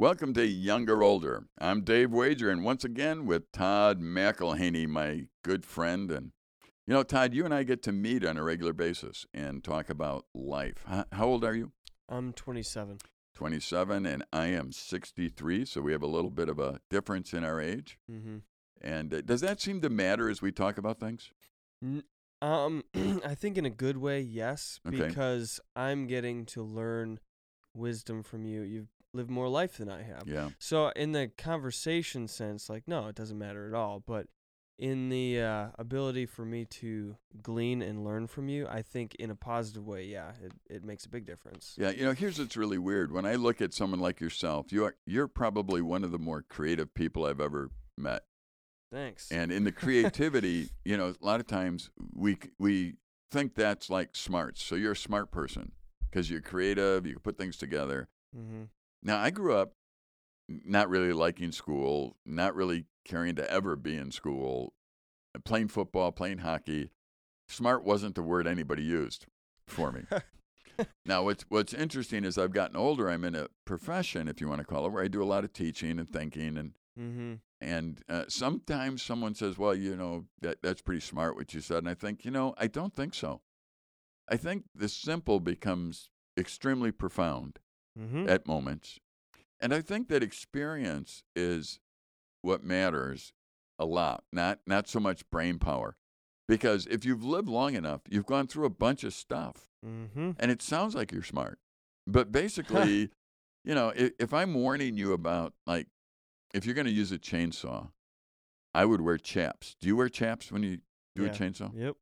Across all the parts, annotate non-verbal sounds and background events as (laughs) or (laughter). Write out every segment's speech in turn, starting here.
Welcome to Younger Older. I'm Dave Wager, and once again with Todd McElhaney, my good friend. And, you know, Todd, you and I get to meet on a regular basis and talk about life. How, old are you? I'm 27. 27, and I am 63, so we have a little bit of a difference in our age. Mm-hmm. And uh, does that seem to matter as we talk about things? Um, (clears throat) I think in a good way, yes, Okay. because I'm getting to learn wisdom from you. You've lived more life than I have. Yeah. So in the conversation sense, like no, it doesn't matter at all. But in the uh, ability for me to glean and learn from you, I think in a positive way, yeah, it, it makes a big difference. Yeah, you know, here's what's really weird. When I look at someone like yourself, you are you're probably one of the more creative people I've ever met. Thanks. And in the creativity, (laughs) you know, a lot of times we we think that's like smarts. So you're a smart person because you're creative, you can put things together. mm-hmm. Now, I grew up not really liking school, not really caring to ever be in school, playing football, playing hockey. Smart wasn't the word anybody used for me. (laughs) now, what's what's interesting is I've gotten older. I'm in a profession, if you want to call it, where I do a lot of teaching and thinking, and Mm-hmm. and uh, sometimes someone says, "Well, you know, that that's pretty smart what you said," and I think, you know, I don't think so. I think the simple becomes extremely profound Mm-hmm. at moments. And I think that experience is what matters a lot, not not so much brain power. Because if you've lived long enough, you've gone through a bunch of stuff. Mm-hmm. And it sounds like you're smart. But (laughs) basically, you know, if, if I'm warning you about like if you're going to use a chainsaw, I would wear chaps. Do you wear chaps when you do a chainsaw? Yep.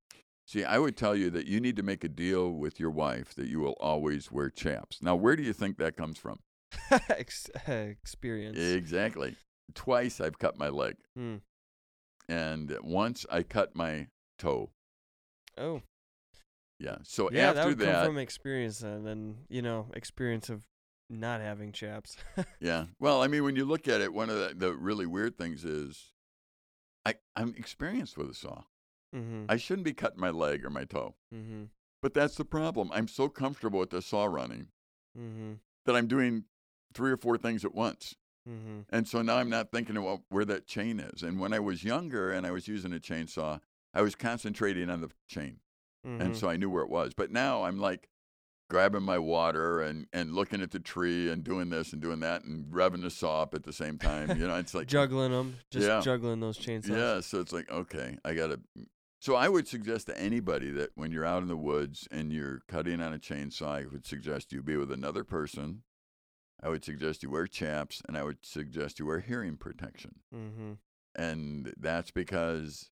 See, I would tell you that you need to make a deal with your wife that you will always wear chaps. Now, where do you think that comes from? (laughs) Ex- (laughs) experience. Exactly. Twice I've cut my leg, Mm. and once I cut my toe. Oh. Yeah. So Yeah, that after would that, come from experience and then, you know, experience of not having chaps. (laughs) yeah. Well, I mean, when you look at it, one of the, the really weird things is, I I'm experienced with a saw. Mm-hmm. I shouldn't be cutting my leg or my toe, mm-hmm. but that's the problem. I'm so comfortable with the saw running Mm-hmm. that I'm doing three or four things at once. Mm-hmm. And so now I'm not thinking about where that chain is. And when I was younger and I was using a chainsaw, I was concentrating on the chain. Mm-hmm. And so I knew where it was. But now I'm like grabbing my water and, and looking at the tree and doing this and doing that and revving the saw up at the same time. You know, it's like, (laughs) juggling them, just Yeah. juggling those chainsaws. yeah. So it's like, okay, I got to. So I would suggest to anybody that when you're out in the woods and you're cutting on a chainsaw, I would suggest you be with another person. I would suggest you wear chaps and I would suggest you wear hearing protection. Mm-hmm. And that's because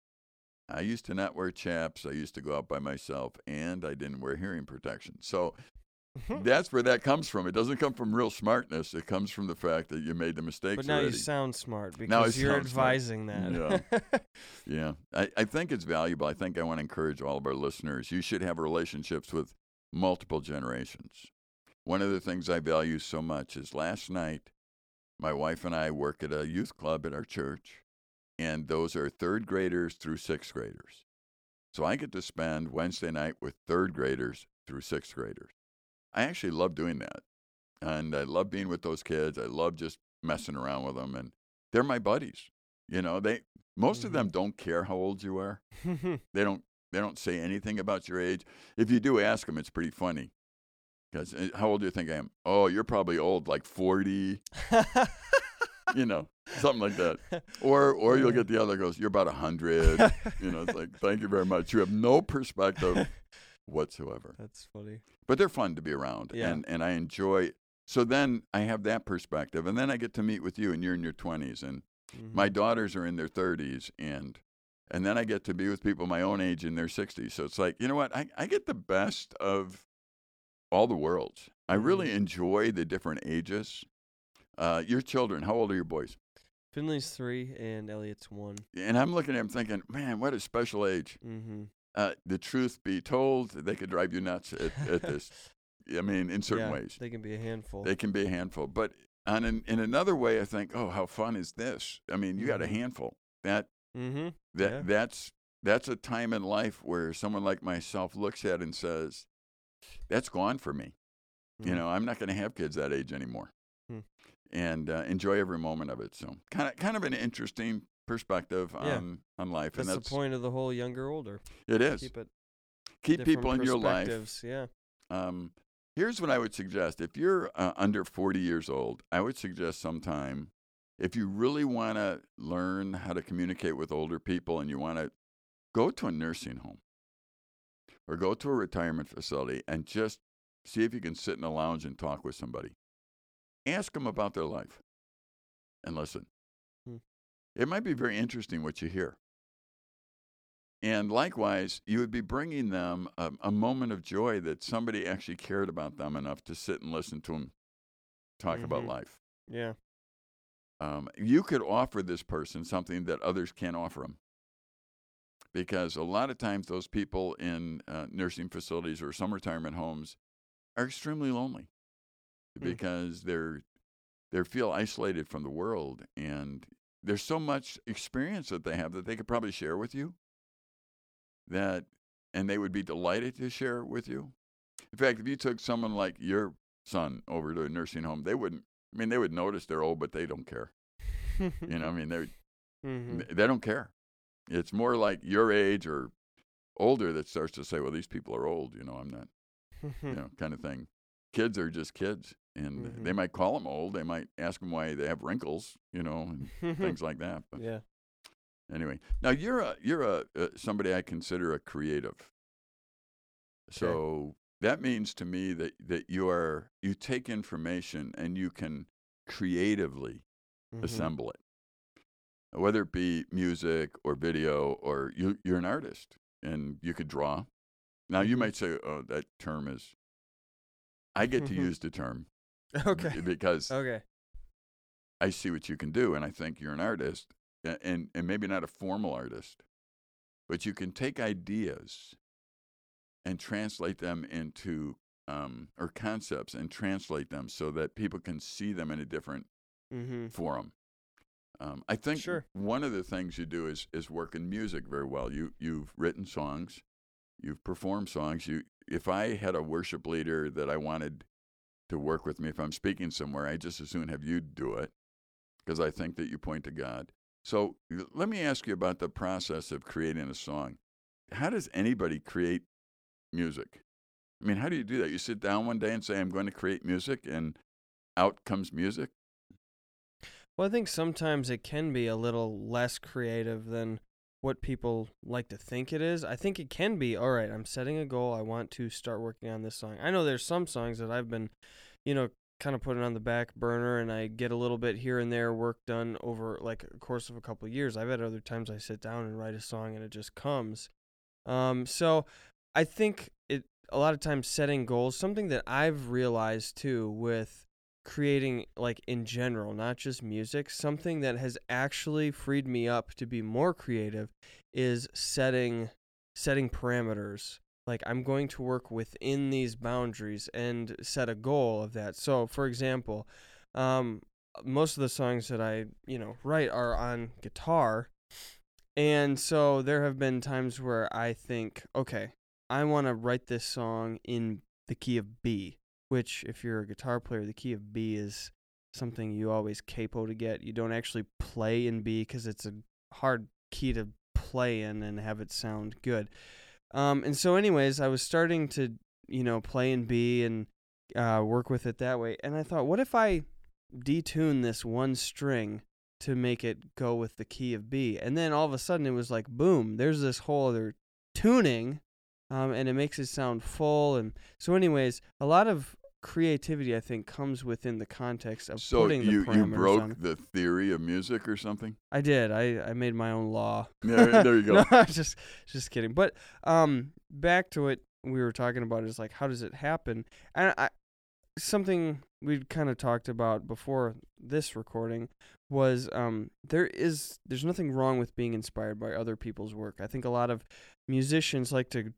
I used to not wear chaps. I used to go out by myself and I didn't wear hearing protection. So Mm-hmm. that's where that comes from. It doesn't come from real smartness. It comes from the fact that you made the mistakes But now already. you sound smart because you're sound smart. advising that. (laughs) yeah. I, I think it's valuable. I think I want to encourage all of our listeners. You should have relationships with multiple generations. One of the things I value so much is last night, my wife and I work at a youth club at our church, and those are third graders through sixth graders. So I get to spend Wednesday night with third graders through sixth graders. I actually love doing that. And I love being with those kids. I love just messing around with them. And they're my buddies. You know, they most of them mm-hmm. don't care how old you are. (laughs) They don't they don't say anything about your age. If you do ask them, it's pretty funny. Because eh, how old do you think I am? Oh, you're probably old, like forty. (laughs) you know, something like that. Or (laughs) or you'll get the other goes, you're about hundred. you know, it's like thank you very much. You have no perspective whatsoever. That's funny. But they're fun to be around, Yeah. and and I enjoy. So then I have that perspective, and then I get to meet with you, and you're in your twenties, and Mhm. my daughters are in their 30s and and then I get to be with people my own age in their 60s. So it's like, you know what? I, I get the best of all the worlds. I really Mhm. enjoy the different ages. Uh, your children, how old are your boys? Finley's three and Elliot's one. And I'm looking at him thinking, man, what a special age. Mm-hmm. Uh, the truth be told, they could drive you nuts at, at (laughs) this. I mean, in certain yeah, ways. They can be a handful. They can be a handful. But on an, in another way, I think, oh, how fun is this? I mean, you got a Mhm. handful. That mm-hmm. that Yeah. that's that's a time in life where someone like myself looks at and says, "That's gone for me." You know, I'm not going to have kids that age anymore. Hmm. and uh, enjoy every moment of it. So kind of kind of an interesting perspective Yeah. on on life, That's, and that's the point of the whole younger older. it is Keep it keep people in your life. Yeah. Um, here's what I would suggest: if you're uh, under 40 years old, I would suggest sometime if you really want to learn how to communicate with older people and you want to go to a nursing home or go to a retirement facility and just see if you can sit in a lounge and talk with somebody. Ask them about their life and listen. It might be very interesting what you hear. And likewise, you would be bringing them a, a moment of joy that somebody actually cared about them enough to sit and listen to them talk about Mhm. life. Yeah. Um, you could offer this person something that others can't offer them. Because a lot of times, those people in uh, nursing facilities or some retirement homes are extremely lonely Hmm. because they're they feel isolated from the world, and there's so much experience that they have that they could probably share with you. That and they would be delighted to share with you. In fact, if you took someone like your son over to a nursing home, they wouldn't. I mean, they would notice they're old, but they don't care. You know, I mean, they (laughs) hmm they don't care. It's more like your age or older that starts to say, "Well, these people are old." You know, I'm not. (laughs) You know, kind of thing. Kids are just kids, and they Mhm. might call them old. They might ask them why they have wrinkles. You know, and (laughs) things like that. But yeah. anyway, now you're a you're a uh, somebody I consider a creative. So that means to me that that you are you take information and you can creatively Mhm. assemble it. Whether it be music or video or you you're an artist and you could draw. Now you Mhm. might say, "Oh, that term is." I get to (laughs) use the term (laughs) Okay. because Okay. I see what you can do, and I think you're an artist, and and maybe not a formal artist, but you can take ideas and translate them into um, or concepts and translate them so that people can see them in a different Mm-hmm. forum. Um, I think Sure. one of the things you do is is work in music very well. You you've written songs, you've performed songs. You if I had a worship leader that I wanted to work with me, if I'm speaking somewhere, I just as soon have you do it because I think that you point to God. So let me ask you about the process of creating a song. How does anybody create music? I mean, how do you do that? You sit down one day and say, "I'm going to create music," and out comes music. Well, I think sometimes it can be a little less creative than what people like to think it is. I think it can be, all right, I'm setting a goal. I want to start working on this song. I know there's some songs that I've been, you know, kind of putting on the back burner and I get a little bit here and there work done over like a course of a couple of years. I've had other times I sit down and write a song and it just comes. Um, so I think it a lot of times setting goals, something that I've realized too with creating like in general, not just music, something that has actually freed me up to be more creative is setting setting parameters. Like I'm going to work within these boundaries and set a goal of that. So, for example, um, most of the songs that I, you know, write are on guitar. And so there have been times where I think, okay, I want to write this song in the key of B, which, if you're a guitar player, the key of B is something you always capo to get. You don't actually play in B because it's a hard key to play in and have it sound good. Um, and so, anyways, I was starting to, you know, play in B and uh, work with it that way. And I thought, what if I detune this one string to make it go with the key of B? And then all of a sudden, it was like, boom, there's this whole other tuning um, and it makes it sound full. And so, anyways, a lot of creativity, I think, comes within the context of So putting the you you broke on. the theory of music or something? I did. I, I made my own law. Yeah, there you (laughs) go. no, just just kidding. But um, back to what we were talking about is like, how does it happen? And I, something we'd kind of talked about before this recording was um, there is there's nothing wrong with being inspired by other people's work. I think a lot of musicians like to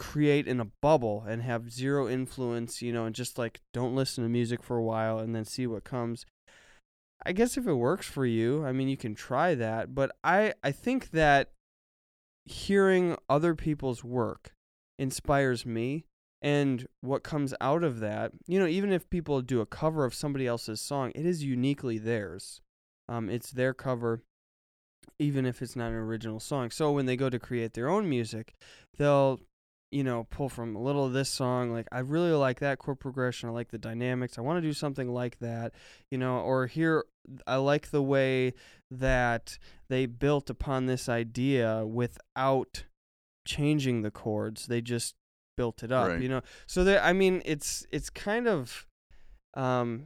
create in a bubble and have zero influence, you know, and just like don't listen to music for a while and then see what comes. I guess if it works for you, I mean, you can try that. But I, I think that hearing other people's work inspires me And what comes out of that, you know, even if people do a cover of somebody else's song, it is uniquely theirs. Um, it's their cover, even if it's not an original song. So when they go to create their own music, they'll, you know, pull from a little of this song. Like, I really like that chord progression. I like the dynamics. I want to do something like that, you know, or here, I like the way that they built upon this idea without changing the chords. They just built it up, Right. you know. So there, I mean, it's it's kind of, um,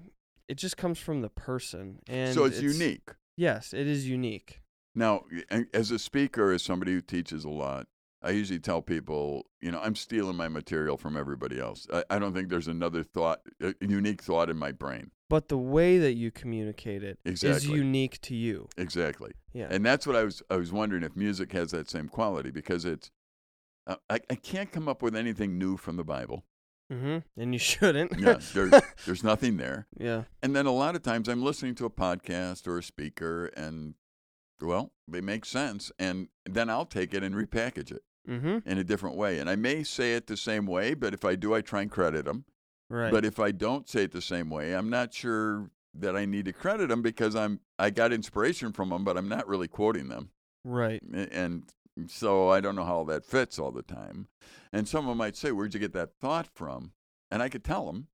it just comes from the person, and so it's, unique. Yes, it is unique. Now, as a speaker, as somebody who teaches a lot, I usually tell people, you know, I'm stealing my material from everybody else. I, I don't think there's another thought, a unique thought in my brain. But the way that you communicate it is Exactly. unique to you. Exactly. Yeah. And that's what I was I was wondering if music has that same quality because it's uh, I, I can't come up with anything new from the Bible. mm-hmm. And you (laughs) shouldn't. Yeah, there, (laughs) there's nothing there. yeah. And then a lot of times I'm listening to a podcast or a speaker and well, they make sense and then I'll take it and repackage it Mm-hmm. in a different way. And I may say it the same way, but if I do I try and credit them. Right. But if I don't say it the same way, I'm not sure that I need to credit them because I'm I got inspiration from them, but I'm not really quoting them. right. And so I don't know how that fits all the time. And someone might say, "Where'd you get that thought from?" And I could tell them,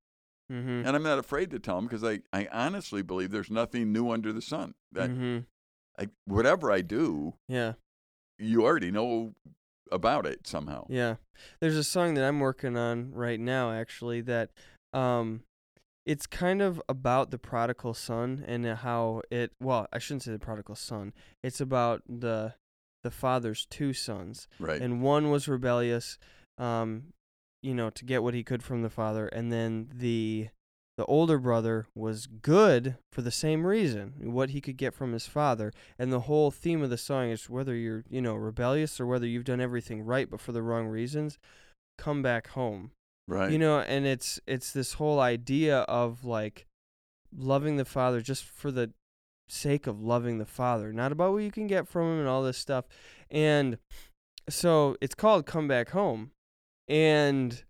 Mm-hmm. and I'm not afraid to tell them because I, I honestly believe there's nothing new under the sun. That mm-hmm. I, whatever I do, Yeah. you already know about it somehow. Yeah. There's a song that I'm working on right now actually that um it's kind of about the prodigal son and how it well, I shouldn't say the prodigal son. It's about the the father's two sons. Right. And one was rebellious um you know to get what he could from the father and then the the older brother was good for the same reason what he could get from his father. And the whole theme of the song is whether you're you know rebellious or whether you've done everything right but for the wrong reasons come back home. Right. you know and it's it's this whole idea of like loving the father just for the sake of loving the father not about what you can get from him and all this stuff. And so it's called come back home. And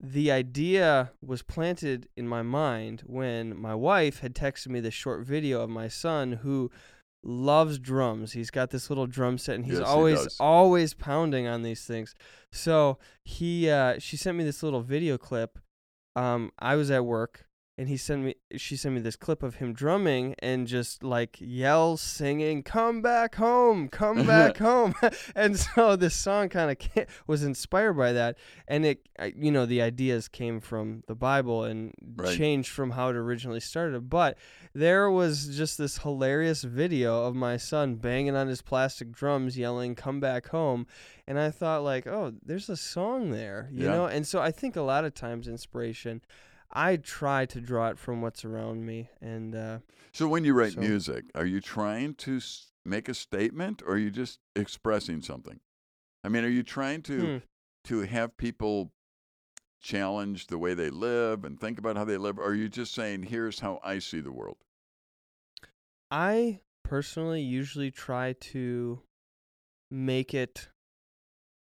the idea was planted in my mind when my wife had texted me this short video of my son who loves drums. He's got this little drum set and he's Yes, always does. always pounding on these things. So he uh she sent me this little video clip. Um I was at work and he sent me she sent me this clip of him drumming and just like yells singing come back home come (laughs) back home. (laughs) And so this song kind of was inspired by that. And it you know the ideas came from the bible and Right. changed from how it originally started. But there was just this hilarious video of my son banging on his plastic drums yelling come back home. And i thought like oh there's a song there you Yeah. know? And so i think a lot of times inspiration I try to draw it from what's around me, and uh, So when you write So- music, are you trying to s- make a statement or are you just expressing something? I mean, are you trying to hmm, to have people challenge the way they live and think about how they live or are you just saying here's how I see the world? I personally usually try to make it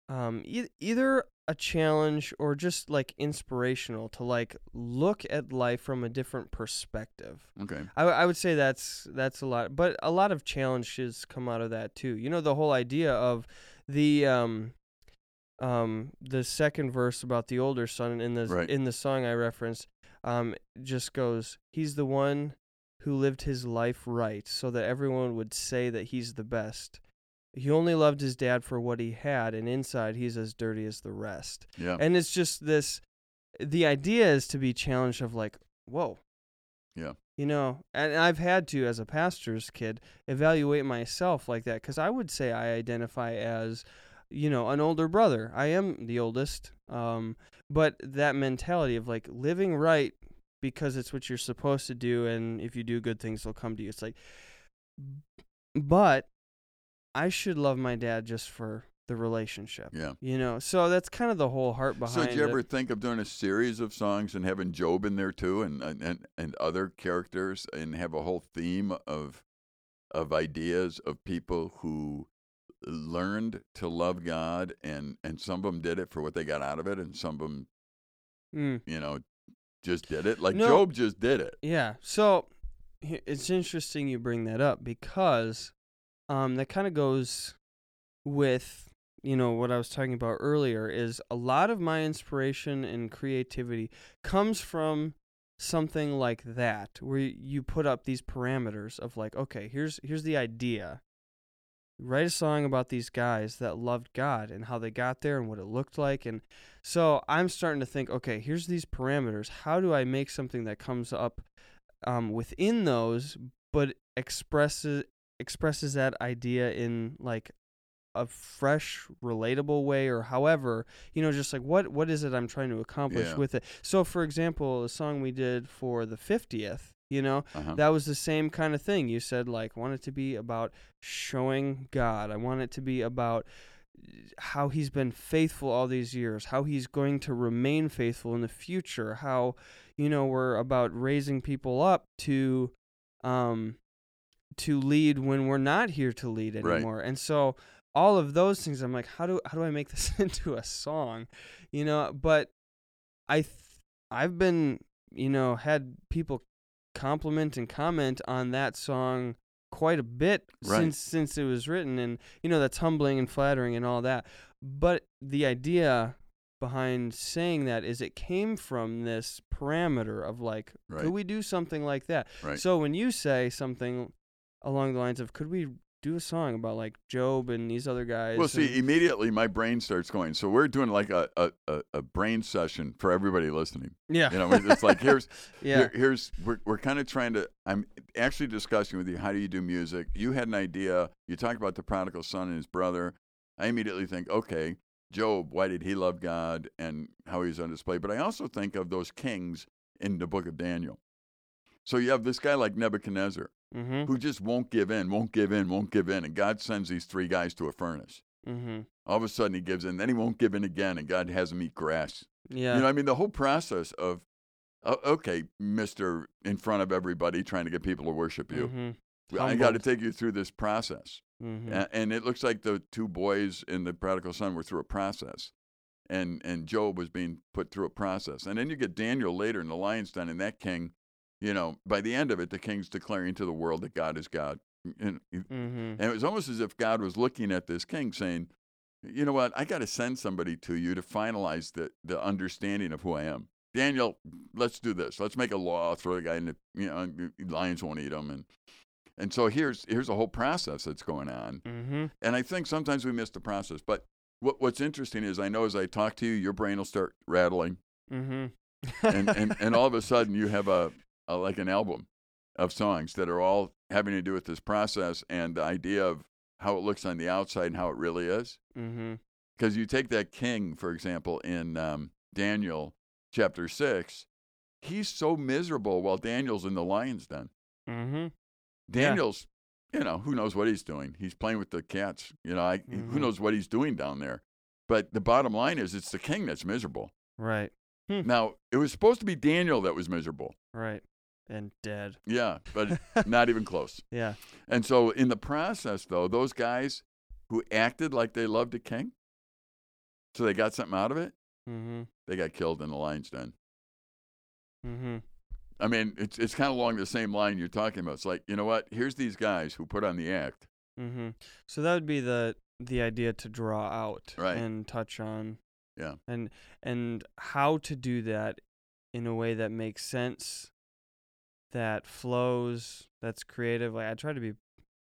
um, e- either a challenge or just like inspirational to like look at life from a different perspective. Okay. I would say that's that's a lot, but a lot of challenges come out of that too. You know, the whole idea of the um, um, the second verse about the older son in the Right. in the song I referenced, um, just goes, "He's the one who lived his life right, so that everyone would say that he's the best." He only loved his dad for what he had, and inside he's as dirty as the rest Yeah. and it's just this the idea is to be challenged of like whoa Yeah. you know and i've had to as a pastor's kid evaluate myself like that because i would say i identify as you know an older brother i am the oldest um but that mentality of like living right because it's what you're supposed to do and if you do good things they'll come to you it's like but i should love my dad just for the relationship yeah. you know, so that's kind of the whole heart behind So did you it. ever think of doing a series of songs and having Job in there too and and, and, and other characters and have a whole theme of of ideas of people who learned to love God and and some of them did it for what they got out of it and some of them Mm. you know, just did it. Like No. Job just did it. Yeah. So it's interesting you bring that up because um, that kind of goes with you know what I was talking about earlier. Is a lot of my inspiration and creativity comes from something like that, where you put up these parameters of like, okay, here's here's the idea. Write a song about these guys that loved God and how they got there and what it looked like and so I'm starting to think, okay, here's these parameters. How do I make something that comes up um, within those, but expresses expresses that idea in like a fresh, relatable way, or however, you know, just like what what is it I'm trying to accomplish Yeah. with it? So, for example, the song we did for the fiftieth, you know, Uh-huh. that was the same kind of thing. You said like want it to be about showing God. I want it to be about how he's been faithful all these years, how he's going to remain faithful in the future, how you know we're about raising people up to um to lead when we're not here to lead Right. anymore. And so all of those things I'm like how do how do I make this (laughs) into a song? You know, but I th- I've been, you know, had people compliment and comment on that song quite a bit Right. since since it was written and you know that's humbling and flattering and all that but the idea behind saying that is it came from this parameter of like Right. could we do something like that Right. so when you say something along the lines of could we do a song about like job and these other guys Well, see, immediately my brain starts going. So we're doing like a, a, a, a brain session for everybody listening. yeah You know, it's like here's (laughs) yeah Here, here's we're we're kind of trying to. I'm actually discussing with you how do you do music. You had an idea. You talked about the prodigal son and his brother. I immediately think, okay, Job. Why did he love God and how he was on display? But I also think of those kings in the book of Daniel. So you have this guy like Nebuchadnezzar mm-hmm who just won't give in, won't give in, won't give in, and God sends these three guys to a furnace. mm-hmm All of a sudden he gives in, then he won't give in again, and God has him eat grass. yeah You know, I mean, the whole process of, uh, okay, Mister, in front of everybody, trying to get people to worship you. Mhm. I got to take you through this process, Mhm. A- and it looks like the two boys in the prodigal son were through a process, and and Job was being put through a process, and then you get Daniel later in the lion's den, and that king, you know, by the end of it, the king's declaring to the world that God is God, and, Mhm. and it was almost as if God was looking at this king saying, you know what, I got to send somebody to you to finalize the, the understanding of who I am. Daniel, let's do this. Let's make a law, throw the guy in the, you know, lions won't eat him. And, and so here's, here's a whole process that's going on. Mhm. And I think sometimes we miss the process. But what, what's interesting is I know as I talk to you, your brain will start rattling. Mhm. And, and, and all of a sudden you have a, a, like an album of songs that are all having to do with this process and the idea of how it looks on the outside and how it really is. mm-hmm Because you take that king, for example, in um, Daniel chapter 6, he's so miserable while Daniel's in the lion's den. Mhm. Daniel's, you know, who knows what he's doing? He's playing with the cats. You know, I, Mhm. who knows what he's doing down there? But the bottom line is it's the king that's miserable. Right. Now, it was supposed to be Daniel that was miserable. Right. And dead. Yeah, but (laughs) not even close. Yeah. And so, in the process, though, those guys who acted like they loved a king, so they got something out of it, Mm-hmm. they got killed in the lion's den. Mm-hmm. I mean, it's it's kind of along the same line you're talking about. It's like, you know what? Here's these guys who put on the act. Mhm. So that would be the the idea to draw out Right. and touch on. Yeah. And and how to do that in a way that makes sense, that flows, that's creative. Like I try to be,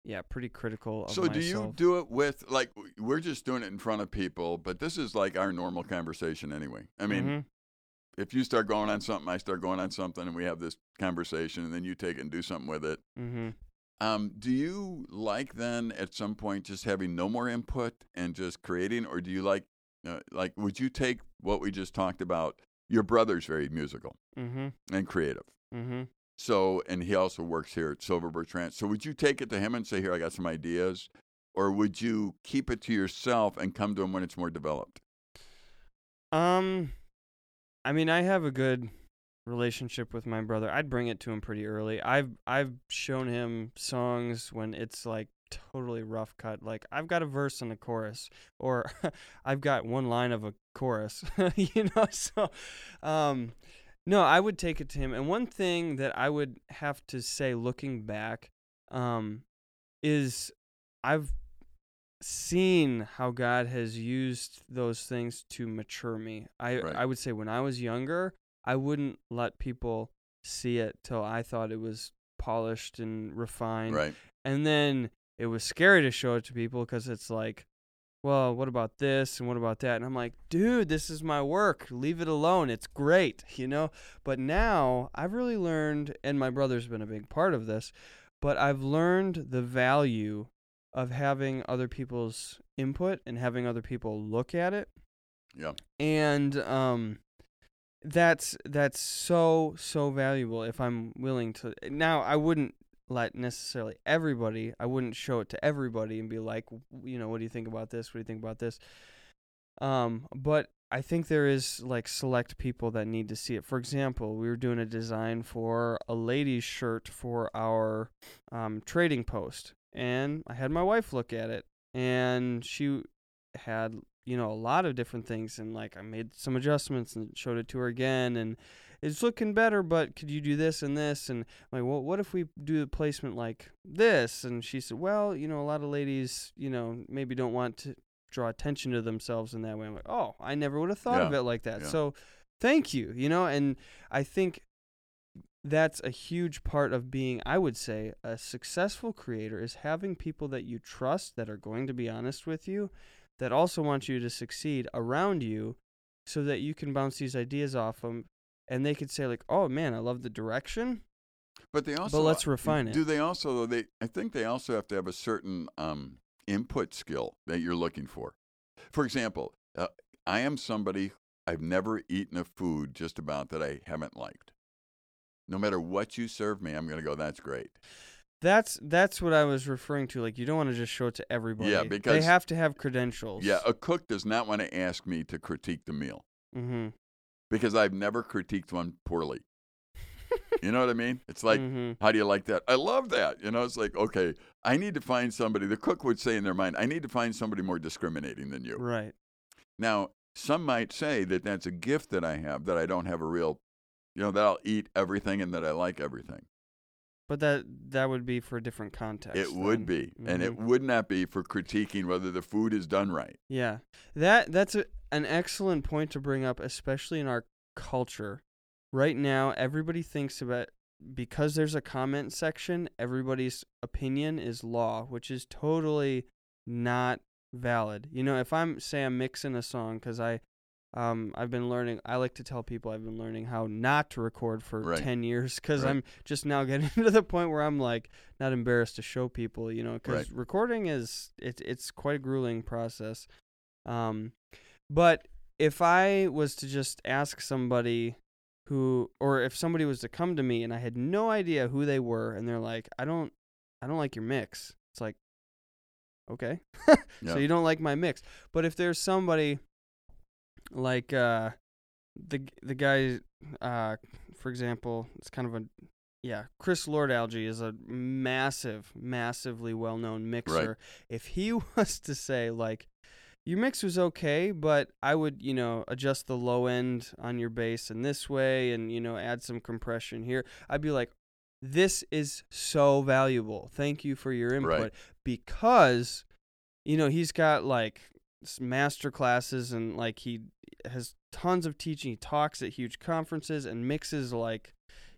yeah, pretty critical of So, do you do it with like we're just doing it in front of people, but this is like our normal conversation anyway. I mean, Mhm. if you start going on something, I start going on something, and we have this conversation, and then you take it and do something with it. Mhm. Um, do you like then at some point just having no more input and just creating, or do you like, uh, like, would you take what we just talked about? Your brother's very musical Mhm. and creative. Mhm. So, and he also works here at Silver Birch Ranch. So, would you take it to him and say, "Here, I got some ideas," or would you keep it to yourself and come to him when it's more developed? Um, I mean, I have a good relationship with my brother. I'd bring it to him pretty early. I've I've shown him songs when it's like totally rough cut. Like I've got a verse and a chorus, or (laughs) I've got one line of a chorus. (laughs) you know, so um, no, I would take it to him. And one thing that I would have to say, looking back, um, is I've seen how God has used those things to mature me. I Right. I would say when I was younger, I wouldn't let people see it till I thought it was polished and refined. Right. And then it was scary to show it to people because it's like, well, what about this and what about that? And I'm like, dude, this is my work. Leave it alone. It's great, you know? But now I've really learned, and my brother's been a big part of this, but I've learned the value of having other people's input and having other people look at it Yeah. and um that's that's so so valuable if i'm willing to now i wouldn't let necessarily everybody i wouldn't show it to everybody and be like you know what do you think about this? What do you think about this? Um but i think there is like select people that need to see it. For example we were doing a design for a ladies shirt for our um, trading post and i had my wife look at it and she had you know a lot of different things and like i made some adjustments and showed it to her again and it's looking better but could you do this and this? And I'm like well what if we do the placement like this? And she said well you know a lot of ladies you know maybe don't want to draw attention to themselves in that way. I'm like oh i never would have thought of it like that. Yeah. so thank you you know? And i think that's a huge part of being i would say a successful creator is having people that you trust that are going to be honest with you that also want you to succeed around you so that you can bounce these ideas off them and they could say like oh man i love the direction But they also. But let's refine it. Do they also? though, They. I think they also have to have a certain um, input skill that you're looking for. For example, uh, I am somebody. I've never eaten a food just about that I haven't liked. No matter what you serve me, I'm going to go. That's great. that's that's what i was referring to like you don't want to just show it to everybody they because- they have to have credentials Yeah, a cook does not want to ask me to critique the meal mm-hmm because I've never critiqued one poorly. (laughs) you know what I mean? It's like, mm-hmm. how do you like that? I love that. You know, it's like, okay, I need to find somebody. The cook would say in their mind, I need to find somebody more discriminating than you. right Now, some might say that that's a gift that I have, that I don't have a real, you know, that I'll eat everything and that I like everything. But that that would be for a different context it would then. be. And it Mhm. would not be for critiquing whether the food is done right. Yeah, that that's a, an excellent point to bring up, especially in our culture. Right now, everybody thinks about because there's a comment section, everybody's opinion is law, which is totally not valid. You know, if I'm say I'm mixing a song because I, um, I've been learning. I like to tell people I've been learning how not to record for Right. ten years because Right. I'm just now getting (laughs) to the point where I'm like not embarrassed to show people. You know, because Right. recording is it, it's quite a grueling process. Um, but if I was to just ask somebody who, or if somebody was to come to me and I had no idea who they were, and they're like, "I don't, I don't like your mix," it's like, okay, (laughs) Yeah. so you don't like my mix. But if there's somebody like uh, the the guy, uh, for example, it's kind of a yeah, Chris Lord-Alge is a massive, massively well known mixer. If he (laughs) was to say like your mix was okay, but I would, you know, adjust the low end on your bass in this way and, you know, add some compression here. I'd be like, this is so valuable. Thank you for your input. Right. Because, you know, he's got like master classes and like he has tons of teaching. He talks at huge conferences and mixes like,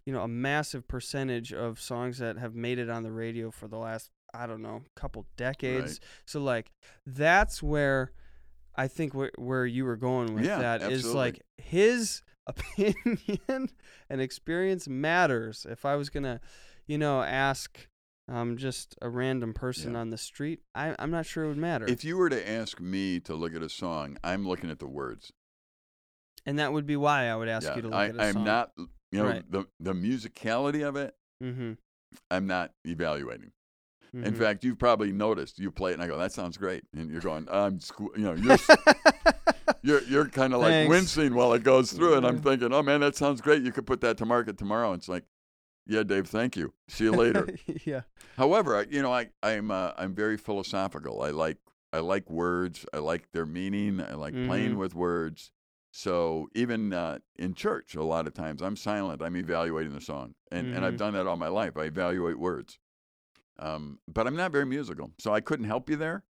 you know, a massive percentage of songs that have made it on the radio for the last, I don't know, couple decades. So like that's where I think where where you were going with Yeah, that is absolutely. like his (laughs) opinion and experience matters. If I was gonna, you know, ask um just a random person Yeah. on the street, I I'm not sure it would matter. If you were to ask me to look at a song, I'm looking at the words. and that would be why I would ask yeah, you to look I, at a I'm song. not, you know, Right. the the musicality of it. Mm-hmm. I'm not evaluating. mm-hmm. In fact, you've probably noticed you play it, and I go, "That sounds great," and you're going, "I'm, squ-, you know, you're (laughs) you're you're kind of like Thanks. wincing while it goes through, and I'm thinking, "Oh man, that sounds great. You could put that to market tomorrow." And It's like, Yeah, Dave. Thank you. See you later. (laughs) yeah. However, you know, I I'm uh, I'm very philosophical. I like I like words. I like their meaning. I like playing Mhm. with words. So even uh, in church, a lot of times I'm silent. I'm evaluating the song, and and I've Mhm. done that all my life. I evaluate words, um, but I'm not very musical, so I couldn't help you there.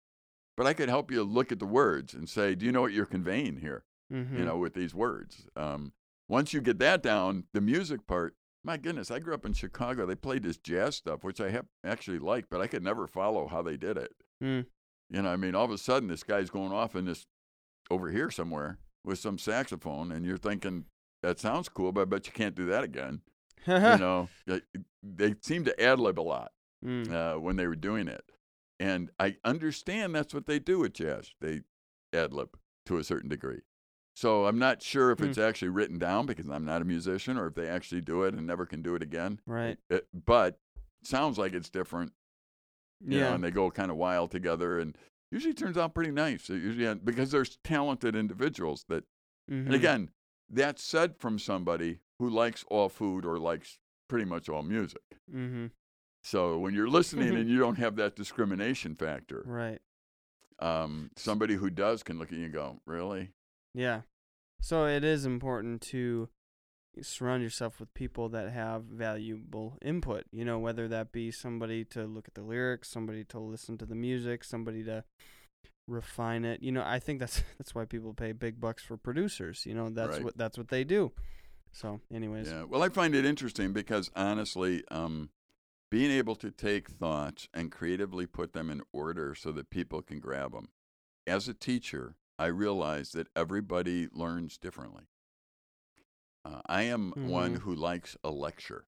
But I could help you look at the words and say, "Do you know what you're conveying here?" Mm-hmm. You know, with these words. Um, once you get that down, the music part. My goodness, I grew up in Chicago. They played this jazz stuff, which I have actually liked, but I could never follow how they did it. Mm. You know, I mean, all of a sudden, this guy's going off in this over here somewhere with some saxophone, and you're thinking that sounds cool, but I bet you can't do that again. you (laughs) know, they, they seem to ad lib a lot Mm. uh, when they were doing it, and I understand that's what they do with jazz. They ad lib to a certain degree. So I'm not sure if Hmm. it's actually written down because I'm not a musician, or if they actually do it and never can do it again. Right. It, but sounds like it's different you know, Yeah. and they go kind of wild together, and usually turns out pretty nice. It usually because there's talented individuals that, Mhm. and again, that's said from somebody who likes all food or likes pretty much all music. Mm-hmm. So when you're listening (laughs) and you don't have that discrimination factor, Right. um, somebody who does can look at you and go, "Really? Yeah. So it is important to surround yourself with people that have valuable input, you know, whether that be somebody to look at the lyrics, somebody to listen to the music, somebody to refine it. You know, I think that's (laughs) that's why people pay big bucks for producers, you know, that's Right. what that's what they do. So, anyways. Yeah. Well, I find it interesting because honestly, um, being able to take thoughts and creatively put them in order so that people can grab them. As a teacher, I realize that everybody learns differently. Uh, I am one Mhm. who likes a lecture.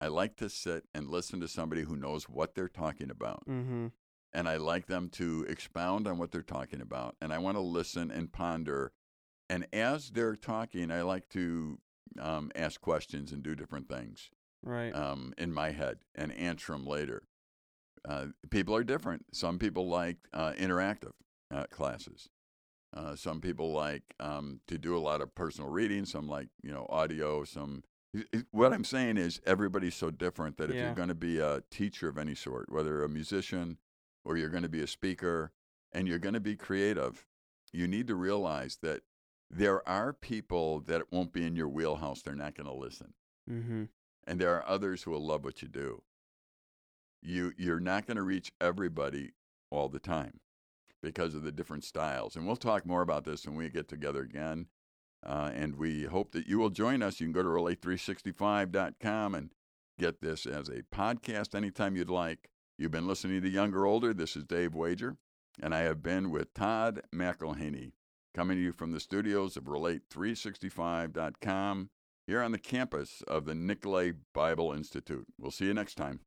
I like to sit and listen to somebody who knows what they're talking about. Mhm. And I like them to expound on what they're talking about. And I want to listen and ponder. And as they're talking, I like to um, ask questions and do different things Right. um, in my head and answer them later. Uh, people are different. Some people like uh, interactive uh, classes. Uh, some people like um, to do a lot of personal reading. Some like you know audio. Some. What I'm saying is everybody's so different that if Yeah. you're going to be a teacher of any sort, whether a musician or you're going to be a speaker and you're going to be creative, you need to realize that there are people that won't be in your wheelhouse. They're not going to listen mhm. and there are others who will love what you do. You you're not going to reach everybody all the time because of the different styles, and we'll talk more about this when we get together again. Uh, and we hope that you will join us. You can go to relate365.com and get this as a podcast anytime you'd like. You've been listening to Younger Older. This is Dave Wager, and I have been with Todd McElhaney, coming to you from the studios of Relate365.com here on the campus of the Nicolet Bible Institute. We'll see you next time.